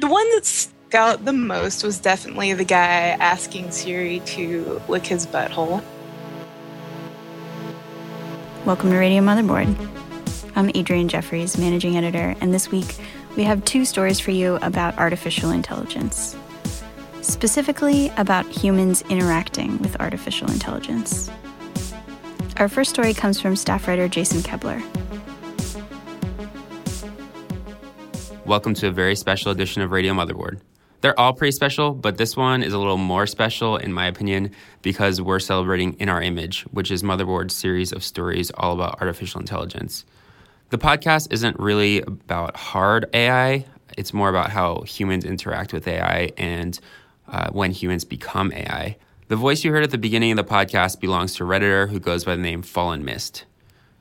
The one that stuck out the most was definitely the guy asking Siri to lick his butthole. Welcome to Radio Motherboard. I'm Adrienne Jeffries, managing editor, and this week we have two stories for you about artificial intelligence. Specifically, about humans interacting with artificial intelligence. Our first story comes from staff writer Jason Koebler. Welcome to a very special edition of Radio Motherboard. They're all pretty special, but this one is a little more special, in my opinion, because we're celebrating In Our Image, which is Motherboard's series of stories all about artificial intelligence. The podcast isn't really about hard AI, it's more about how humans interact with AI and uh, when humans become AI. The voice you heard at the beginning of the podcast belongs to Redditor who goes by the name Fallen Mist.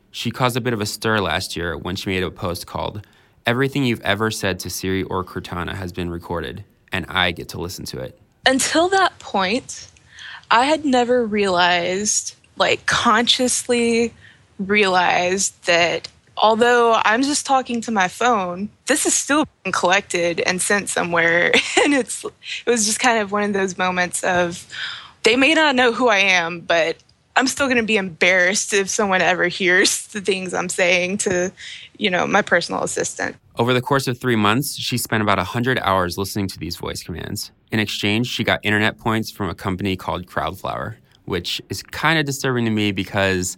She caused a bit of a stir last year when she made a post called Everything You've Ever Said to Siri or Cortana has been recorded, and I get to listen to it. Until that point, I had never realized, like consciously realized that although I'm just talking to my phone, this is still being collected and sent somewhere. And it's it was just kind of one of those moments of they may not know who I am, but I'm still going to be embarrassed if someone ever hears the things I'm saying to, you know, my personal assistant. Over the course of three months, she spent about 100 hours listening to these voice commands. In exchange, she got internet points from a company called Crowdflower, which is kind of disturbing to me because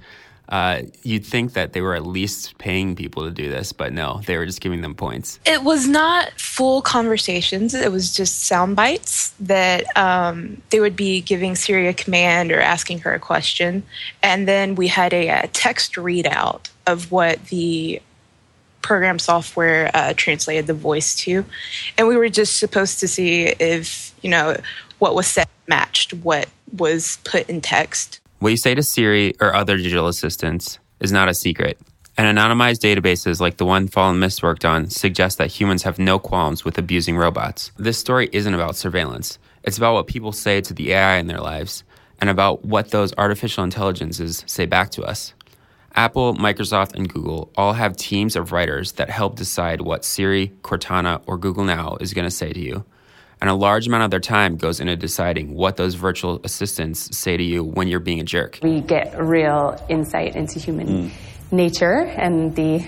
uh, you'd think that they were at least paying people to do this, but no, they were just giving them points. It was not full conversations. It was just sound bites that um, they would be giving Siri a command or asking her a question. And then we had a, a text readout of what the program software uh, translated the voice to. And we were just supposed to see if, you know, what was said matched what was put in text. What you say to Siri or other digital assistants is not a secret. And anonymized databases like the one Fallen Mist worked on suggest that humans have no qualms with abusing robots. This story isn't about surveillance. It's about what people say to the AI in their lives and about what those artificial intelligences say back to us. Apple, Microsoft, and Google all have teams of writers that help decide what Siri, Cortana, or Google Now is going to say to you and a large amount of their time goes into deciding what those virtual assistants say to you when you're being a jerk. We get real insight into human mm. nature and the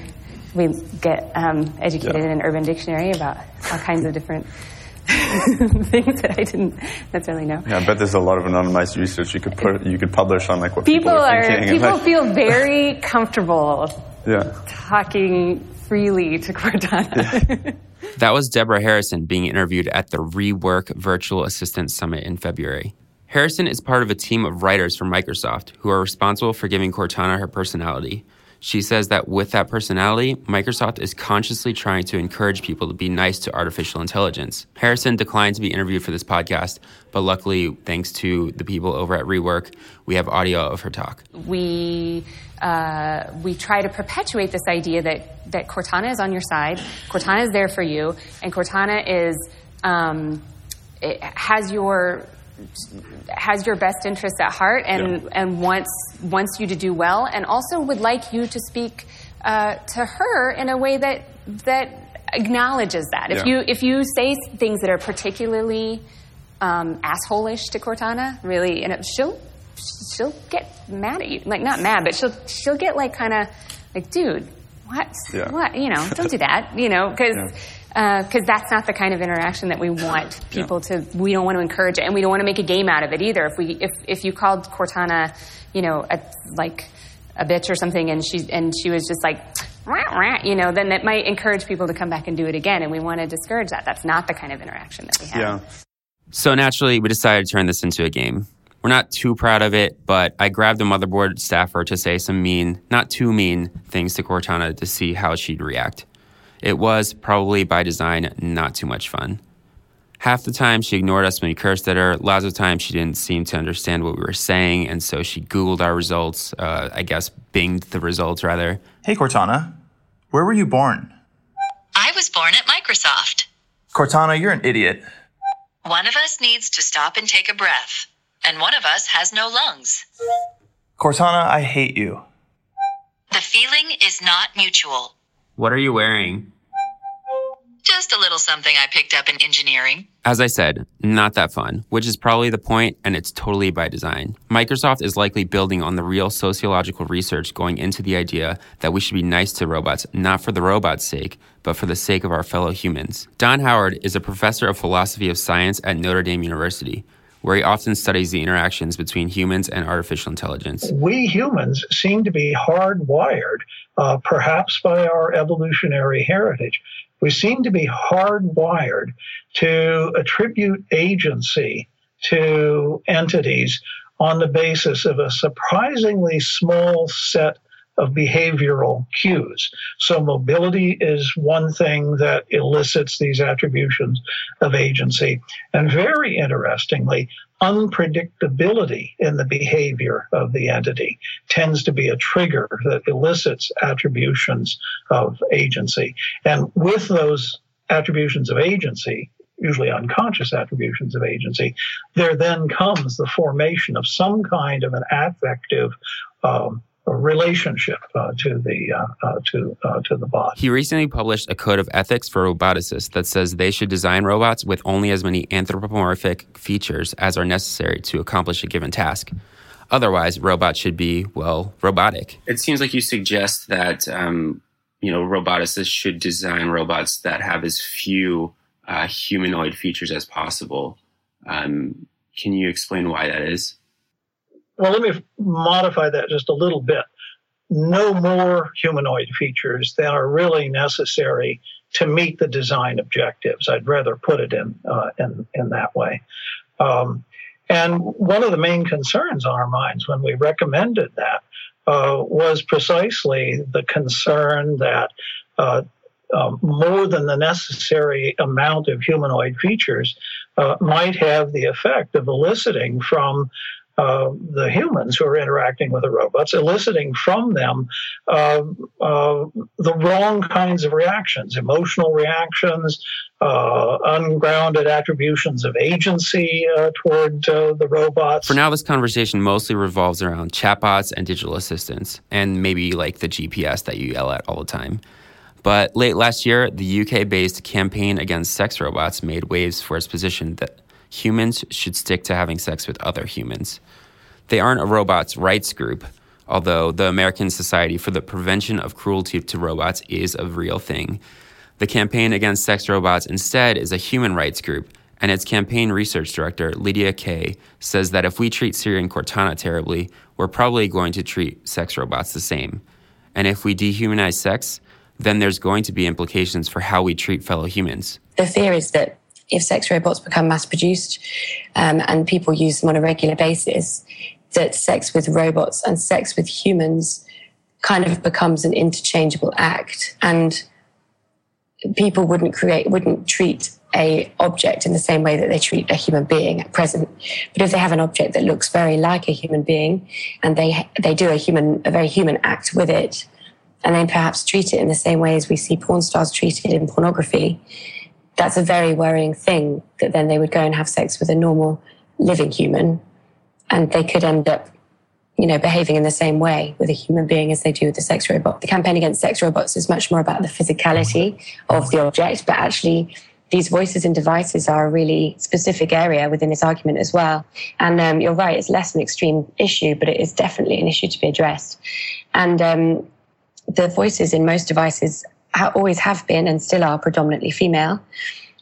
we get um, educated yeah. in an urban dictionary about all kinds of different things that I didn't necessarily know. Yeah, I bet there's a lot of anonymized research you could put you could publish on like what people, people are. Thinking people like, feel very comfortable. Yeah. Talking freely to Cortana. Yeah. That was Deborah Harrison being interviewed at the Rework Virtual Assistant Summit in February. Harrison is part of a team of writers from Microsoft who are responsible for giving Cortana her personality. She says that with that personality, Microsoft is consciously trying to encourage people to be nice to artificial intelligence. Harrison declined to be interviewed for this podcast, but luckily, thanks to the people over at Rework, we have audio of her talk. We uh, we try to perpetuate this idea that that Cortana is on your side, Cortana is there for you, and Cortana is um, has your has your best interests at heart and, yeah. and wants, wants you to do well and also would like you to speak uh, to her in a way that, that acknowledges that. If, yeah. you, if you say things that are particularly um, assholeish to Cortana, really, and it, she'll, she'll get mad at you. Like, not mad, but she'll, she'll get like kind of like, dude, what? Yeah. What? You know, don't do that. You know, because because uh, that's not the kind of interaction that we want people to. We don't want to encourage it, and we don't want to make a game out of it either. If we if if you called Cortana, you know, a, like a bitch or something, and she and she was just like. Rah, rah, you know, then that might encourage people to come back and do it again, and we want to discourage that. That's not the kind of interaction that we have. Yeah. So naturally, we decided to turn this into a game. We're not too proud of it, but I grabbed a motherboard staffer to say some mean, not too mean, things to Cortana to see how she'd react. It was, probably by design, not too much fun. Half the time she ignored us when we cursed at her. Lots of times she didn't seem to understand what we were saying, and so she Googled our results, uh, I guess binged the results rather. Hey, Cortana. Where were you born? I was born at Microsoft. Cortana, you're an idiot. One of us needs to stop and take a breath, and one of us has no lungs. Cortana, I hate you. The feeling is not mutual. What are you wearing? Just a little something I picked up in engineering. As I said, not that fun, which is probably the point, and it's totally by design. Microsoft is likely building on the real sociological research going into the idea that we should be nice to robots, not for the robot's sake, but for the sake of our fellow humans. Don Howard is a professor of philosophy of science at Notre Dame University, where he often studies the interactions between humans and artificial intelligence. We humans seem to be hardwired, uh, perhaps by our evolutionary heritage. We seem to be hardwired to attribute agency to entities on the basis of a surprisingly small set of behavioral cues. So, mobility is one thing that elicits these attributions of agency. And very interestingly, unpredictability in the behavior of the entity tends to be a trigger that elicits attributions of agency. And with those attributions of agency, usually unconscious attributions of agency, there then comes the formation of some kind of an affective um, relationship uh, to the uh, uh, to uh, to the bot. He recently published a code of ethics for roboticists that says they should design robots with only as many anthropomorphic features as are necessary to accomplish a given task. Otherwise, robots should be well robotic. It seems like you suggest that um, you know roboticists should design robots that have as few uh, humanoid features as possible. Um, can you explain why that is? Well, let me modify that just a little bit. No more humanoid features than are really necessary to meet the design objectives. I'd rather put it in uh, in, in that way. Um, and one of the main concerns on our minds when we recommended that uh, was precisely the concern that uh, uh, more than the necessary amount of humanoid features uh, might have the effect of eliciting from uh, the humans who are interacting with the robots, eliciting from them uh, uh, the wrong kinds of reactions, emotional reactions, uh, ungrounded attributions of agency uh, toward uh, the robots. For now, this conversation mostly revolves around chatbots and digital assistants, and maybe like the GPS that you yell at all the time. But late last year, the UK based campaign against sex robots made waves for its position that humans should stick to having sex with other humans. They aren't a robots' rights group, although the American Society for the Prevention of Cruelty to Robots is a real thing. The campaign against sex robots instead is a human rights group, and its campaign research director, Lydia Kay, says that if we treat Siri and Cortana terribly, we're probably going to treat sex robots the same. And if we dehumanize sex, then there's going to be implications for how we treat fellow humans. The fear is that if sex robots become mass produced um, and people use them on a regular basis, that sex with robots and sex with humans kind of becomes an interchangeable act. And people wouldn't create, wouldn't treat a object in the same way that they treat a human being at present. But if they have an object that looks very like a human being and they they do a human a very human act with it, and then perhaps treat it in the same way as we see porn stars treated in pornography, that's a very worrying thing. That then they would go and have sex with a normal living human, and they could end up you know, behaving in the same way with a human being as they do with the sex robot. The campaign against sex robots is much more about the physicality of the object, but actually these voices and devices are a really specific area within this argument as well. And um, you're right, it's less an extreme issue, but it is definitely an issue to be addressed. And um, the voices in most devices always have been and still are predominantly female.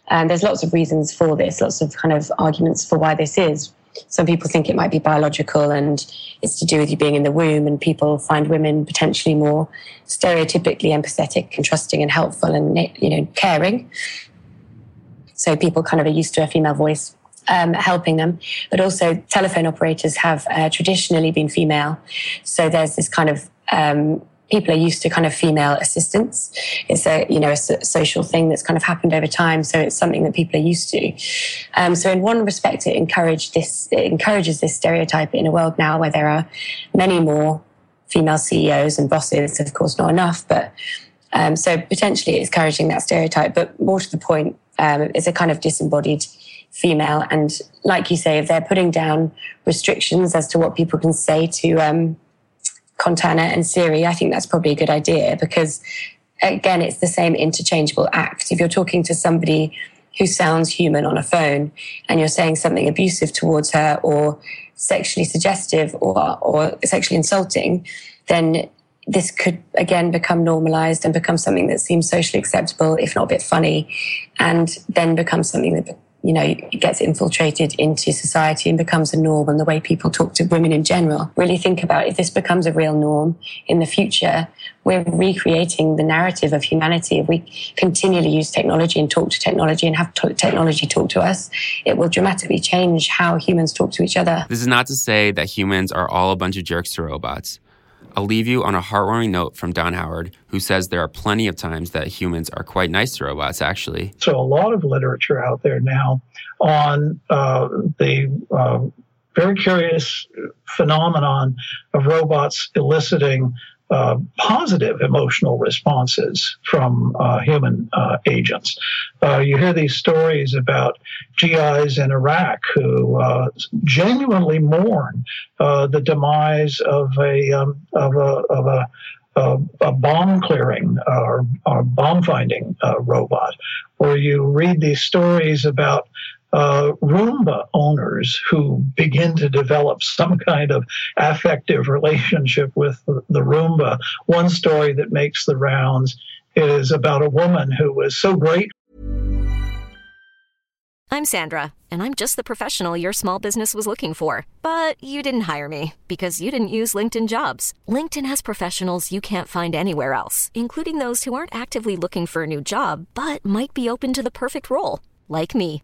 And there's lots of reasons for this, lots of kind of arguments for why this is. Some people think it might be biological and it's to do with you being in the womb, and people find women potentially more stereotypically empathetic and trusting and helpful and you know caring. So people kind of are used to a female voice um, helping them. But also, telephone operators have uh, traditionally been female. So there's this kind of um, people are used to kind of female assistants. It's a you know a so- social thing that's kind of happened over time, so it's something that people are used to. Um, so in one respect, it encouraged this it encourages this stereotype in a world now where there are many more female CEOs and bosses. Of course, not enough, but um, so potentially it's encouraging that stereotype. But more to the point, um, it's a kind of disembodied female. And like you say, if they're putting down restrictions as to what people can say to Cortana and Siri, I think that's probably a good idea because, again, it's the same interchangeable act. If you're talking to somebody who sounds human on a phone and you're saying something abusive towards her or sexually suggestive or, or sexually insulting, then this could again become normalized and become something that seems socially acceptable, if not a bit funny, and then become something that you know, it gets infiltrated into society and becomes a norm and the way people talk to women in general. Really think about if this becomes a real norm in the future, we're recreating the narrative of humanity. If we continually use technology and talk to technology and have technology talk to us, it will dramatically change how humans talk to each other. This is not to say that humans are all a bunch of jerks to robots. I'll leave you on a heartwarming note from Don Howard, who says there are plenty of times that humans are quite nice to robots, actually. So, a lot of literature out there now on uh, the uh, very curious phenomenon of robots eliciting uh, positive emotional responses from uh, human uh, agents. Uh, you hear these stories about GIs in Iraq who uh, genuinely mourn the demise of a um, of a, of a a, a, bomb clearing or, or bomb finding uh, robot, or you read these stories about uh, Roomba owners who begin to develop some kind of affective relationship with the, the Roomba. One story that makes the rounds is about a woman who was so great. I'm Sandra, and I'm just the professional your small business was looking for. But you didn't hire me because you didn't use LinkedIn jobs. LinkedIn has professionals you can't find anywhere else, including those who aren't actively looking for a new job but might be open to the perfect role, like me.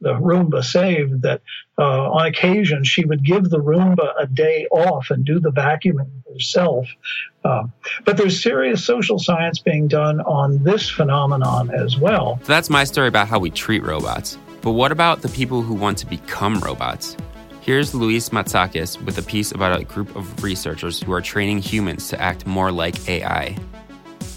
the Roomba saved that uh, on occasion she would give the Roomba a day off and do the vacuuming herself. Uh, but there's serious social science being done on this phenomenon as well. So that's my story about how we treat robots. But what about the people who want to become robots? Here's Louise Matsakis with a piece about a group of researchers who are training humans to act more like AI.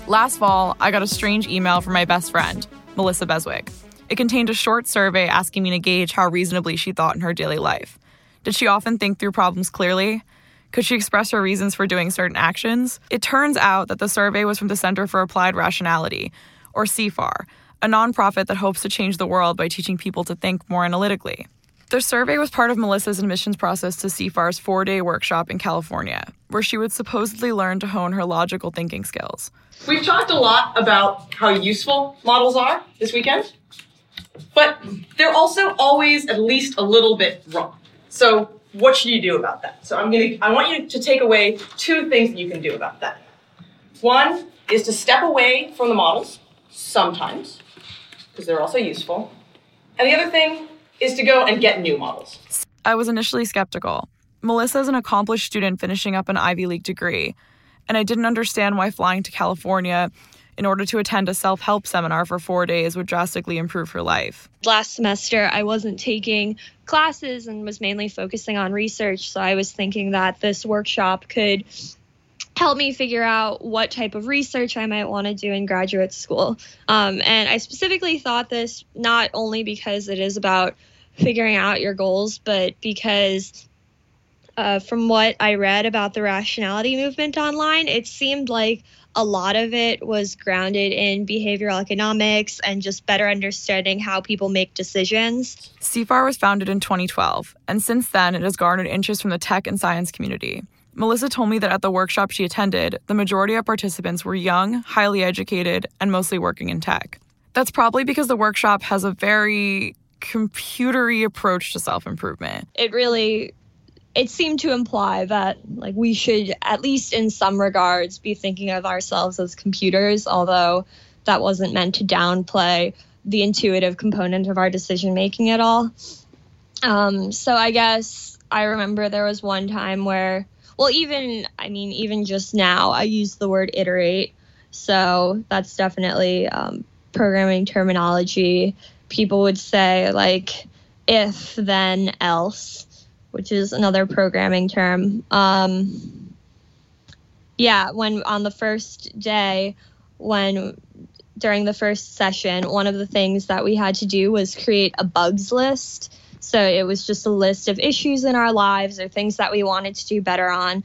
Last fall, I got a strange email from my best friend, Melissa Beswick. It contained a short survey asking me to gauge how reasonably she thought in her daily life. Did she often think through problems clearly? Could she express her reasons for doing certain actions? It turns out that the survey was from the Center for Applied Rationality, or CFAR, a nonprofit that hopes to change the world by teaching people to think more analytically. The survey was part of Melissa's admissions process to CFAR's four day workshop in California, where she would supposedly learn to hone her logical thinking skills. We've talked a lot about how useful models are this weekend. But they're also always at least a little bit wrong. So what should you do about that? So I'm gonna I want you to take away two things that you can do about that. One is to step away from the models sometimes, because they're also useful. And the other thing is to go and get new models. I was initially skeptical. Melissa is an accomplished student finishing up an Ivy League degree, and I didn't understand why flying to California in order to attend a self help seminar for four days would drastically improve her life. Last semester, I wasn't taking classes and was mainly focusing on research. So I was thinking that this workshop could help me figure out what type of research I might want to do in graduate school. Um, and I specifically thought this not only because it is about figuring out your goals, but because uh, from what I read about the rationality movement online, it seemed like a lot of it was grounded in behavioral economics and just better understanding how people make decisions. CFAR was founded in 2012, and since then it has garnered interest from the tech and science community. Melissa told me that at the workshop she attended, the majority of participants were young, highly educated, and mostly working in tech. That's probably because the workshop has a very computery approach to self improvement. It really it seemed to imply that like we should at least in some regards be thinking of ourselves as computers although that wasn't meant to downplay the intuitive component of our decision making at all. Um, so i guess i remember there was one time where well even i mean even just now i use the word iterate. So that's definitely um, programming terminology. People would say like if then else which is another programming term. Um, yeah, when on the first day, when during the first session, one of the things that we had to do was create a bugs list. So it was just a list of issues in our lives or things that we wanted to do better on.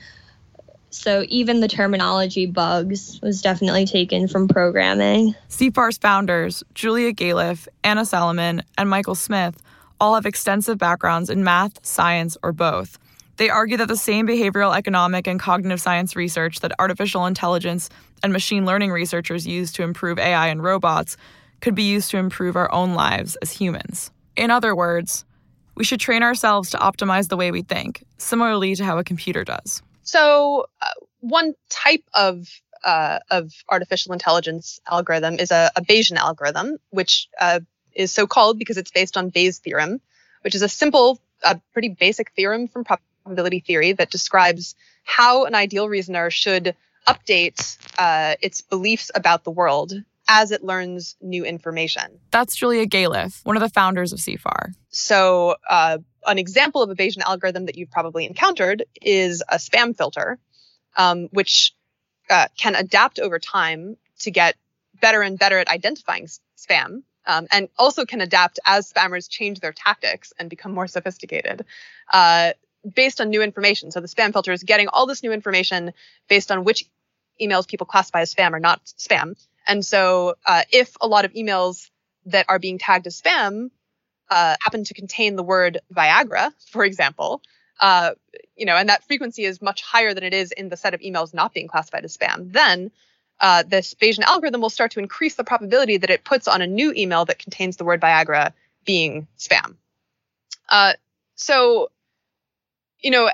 So even the terminology bugs was definitely taken from programming. CFAR's founders, Julia Galef, Anna Salamon, and Michael Smith, all have extensive backgrounds in math, science, or both. They argue that the same behavioral economic and cognitive science research that artificial intelligence and machine learning researchers use to improve AI and robots could be used to improve our own lives as humans. In other words, we should train ourselves to optimize the way we think, similarly to how a computer does. So, uh, one type of uh, of artificial intelligence algorithm is a, a Bayesian algorithm, which uh, is so called because it's based on Bayes' theorem, which is a simple, a pretty basic theorem from probability theory that describes how an ideal reasoner should update uh, its beliefs about the world as it learns new information. That's Julia Galef, one of the founders of CFAR. So, uh, an example of a Bayesian algorithm that you've probably encountered is a spam filter, um, which uh, can adapt over time to get better and better at identifying spam um, and also can adapt as spammers change their tactics and become more sophisticated uh, based on new information. So the spam filter is getting all this new information based on which emails people classify as spam or not spam. And so uh, if a lot of emails that are being tagged as spam uh, happen to contain the word Viagra, for example, uh, you know, and that frequency is much higher than it is in the set of emails not being classified as spam, then uh, this Bayesian algorithm will start to increase the probability that it puts on a new email that contains the word Viagra being spam. Uh, so, you know,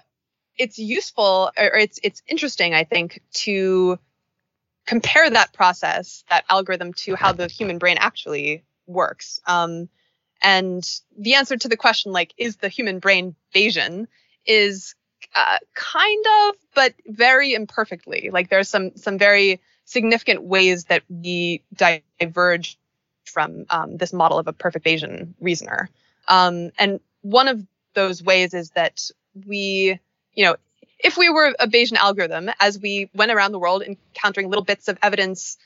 it's useful or it's it's interesting, I think, to compare that process, that algorithm, to how the human brain actually works. Um, and the answer to the question, like, is the human brain Bayesian, is uh, kind of, but very imperfectly. Like, there's some some very significant ways that we diverge from um, this model of a perfect Bayesian reasoner. Um, and one of those ways is that we, you know, if we were a Bayesian algorithm, as we went around the world encountering little bits of evidence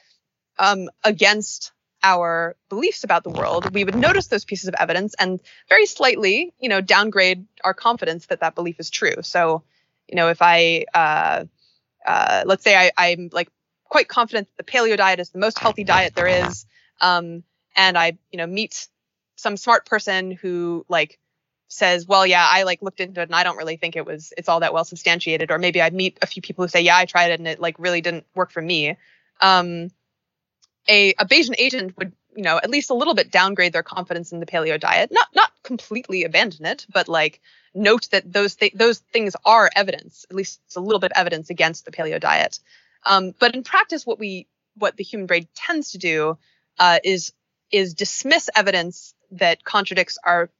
um, against our beliefs about the world, we would notice those pieces of evidence and very slightly, you know, downgrade our confidence that that belief is true. So, you know, if I, uh, uh, let's say I, I'm like quite confident that the paleo diet is the most healthy diet there is. Um, and I, you know, meet some smart person who like says, well, yeah, I like looked into it and I don't really think it was, it's all that well substantiated. Or maybe I meet a few people who say, yeah, I tried it and it like really didn't work for me. Um, a, a Bayesian agent would, you know, at least a little bit downgrade their confidence in the paleo diet. Not, not completely abandon it, but like note that those, th- those things are evidence, at least it's a little bit of evidence against the paleo diet. Um, but in practice, what we what the human brain tends to do uh, is is dismiss evidence that contradicts our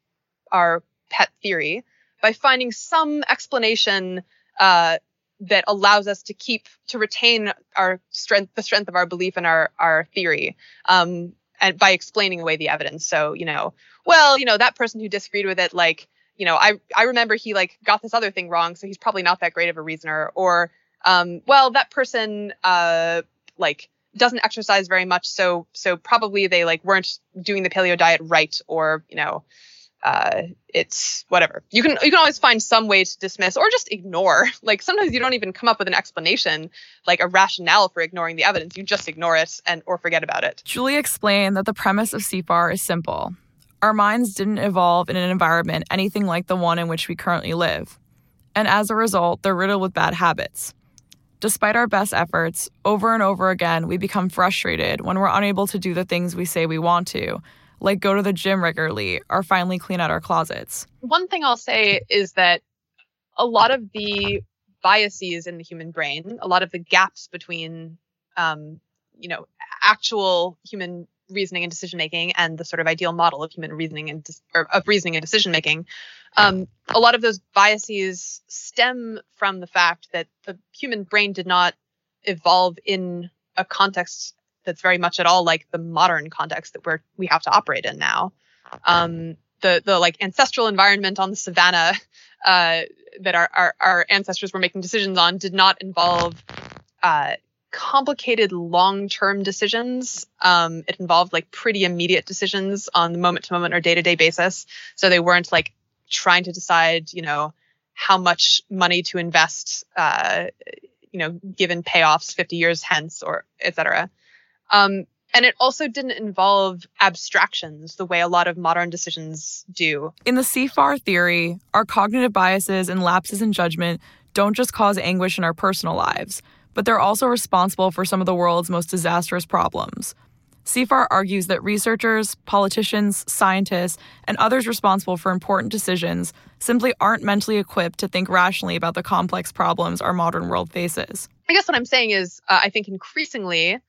our pet theory by finding some explanation uh, that allows us to keep to retain our strength the strength of our belief in our our theory um, and by explaining away the evidence. So you know well you know that person who disagreed with it like you know i i remember he like got this other thing wrong so he's probably not that great of a reasoner or um, well, that person uh, like doesn't exercise very much, so so probably they like weren't doing the paleo diet right, or you know, uh, it's whatever. You can you can always find some way to dismiss or just ignore. Like sometimes you don't even come up with an explanation, like a rationale for ignoring the evidence. You just ignore it and or forget about it. Julie explained that the premise of CFAR is simple. Our minds didn't evolve in an environment anything like the one in which we currently live. And as a result, they're riddled with bad habits. Despite our best efforts, over and over again, we become frustrated when we're unable to do the things we say we want to, like go to the gym regularly or finally clean out our closets. One thing I'll say is that a lot of the biases in the human brain, a lot of the gaps between, um, you know, actual human reasoning and decision making and the sort of ideal model of human reasoning and or of reasoning and decision making um, a lot of those biases stem from the fact that the human brain did not evolve in a context that's very much at all like the modern context that we're we have to operate in now. Um, the the like ancestral environment on the savannah uh, that our, our, our ancestors were making decisions on did not involve uh, complicated long-term decisions. Um, it involved like pretty immediate decisions on the moment-to-moment or day-to-day basis. So they weren't like trying to decide, you know, how much money to invest, uh, you know, given payoffs 50 years hence or et cetera. Um, and it also didn't involve abstractions the way a lot of modern decisions do. In the CFAR theory, our cognitive biases and lapses in judgment don't just cause anguish in our personal lives but they're also responsible for some of the world's most disastrous problems. CFAR argues that researchers, politicians, scientists, and others responsible for important decisions simply aren't mentally equipped to think rationally about the complex problems our modern world faces. I guess what I'm saying is, uh, I think increasingly,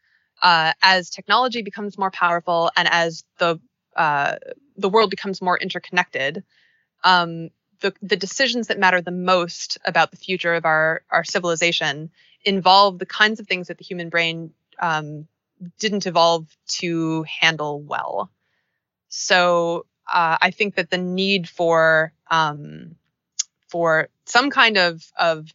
uh, as technology becomes more powerful and as the uh, the world becomes more interconnected, um, the the decisions that matter the most about the future of our our civilization involve the kinds of things that the human brain um, didn't evolve to handle well. So uh, I think that the need for um, for some kind of of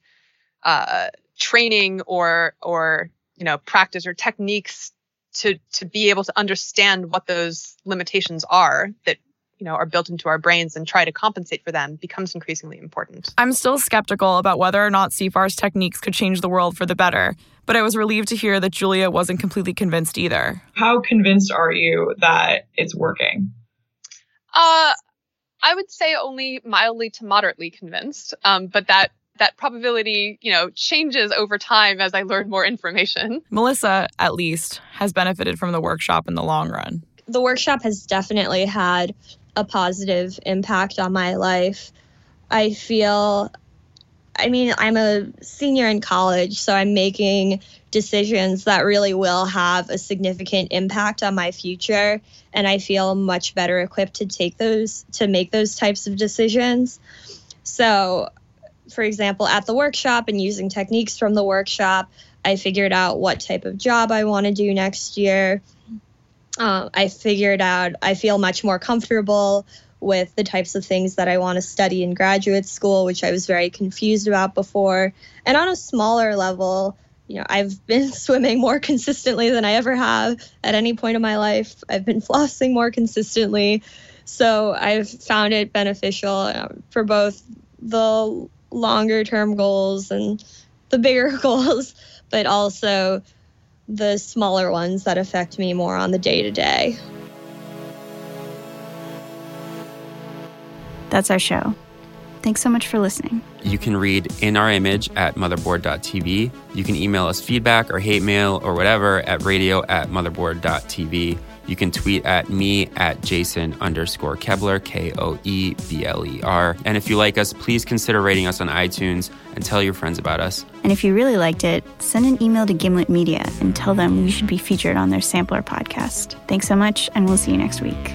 uh, training or or you know practice or techniques to to be able to understand what those limitations are that you know are built into our brains and try to compensate for them becomes increasingly important. I'm still skeptical about whether or not CFAR's techniques could change the world for the better, but I was relieved to hear that Julia wasn't completely convinced either. How convinced are you that it's working? Uh I would say only mildly to moderately convinced, um, but that that probability, you know, changes over time as I learn more information. Melissa, at least, has benefited from the workshop in the long run. The workshop has definitely had a positive impact on my life. I feel, I mean, I'm a senior in college, so I'm making decisions that really will have a significant impact on my future. And I feel much better equipped to take those, to make those types of decisions. So, for example, at the workshop and using techniques from the workshop, I figured out what type of job I want to do next year uh, I figured out I feel much more comfortable with the types of things that I want to study in graduate school, which I was very confused about before. And on a smaller level, you know, I've been swimming more consistently than I ever have at any point in my life. I've been flossing more consistently. So I've found it beneficial uh, for both the longer term goals and the bigger goals, but also the smaller ones that affect me more on the day to day. That's our show. Thanks so much for listening. You can read In Our Image at motherboard.tv. You can email us feedback or hate mail or whatever at radio at motherboard.tv. You can tweet at me at Jason underscore Koebler, K O E B L E R. And if you like us, please consider rating us on iTunes and tell your friends about us. And if you really liked it, send an email to Gimlet Media and tell them we should be featured on their sampler podcast. Thanks so much, and we'll see you next week.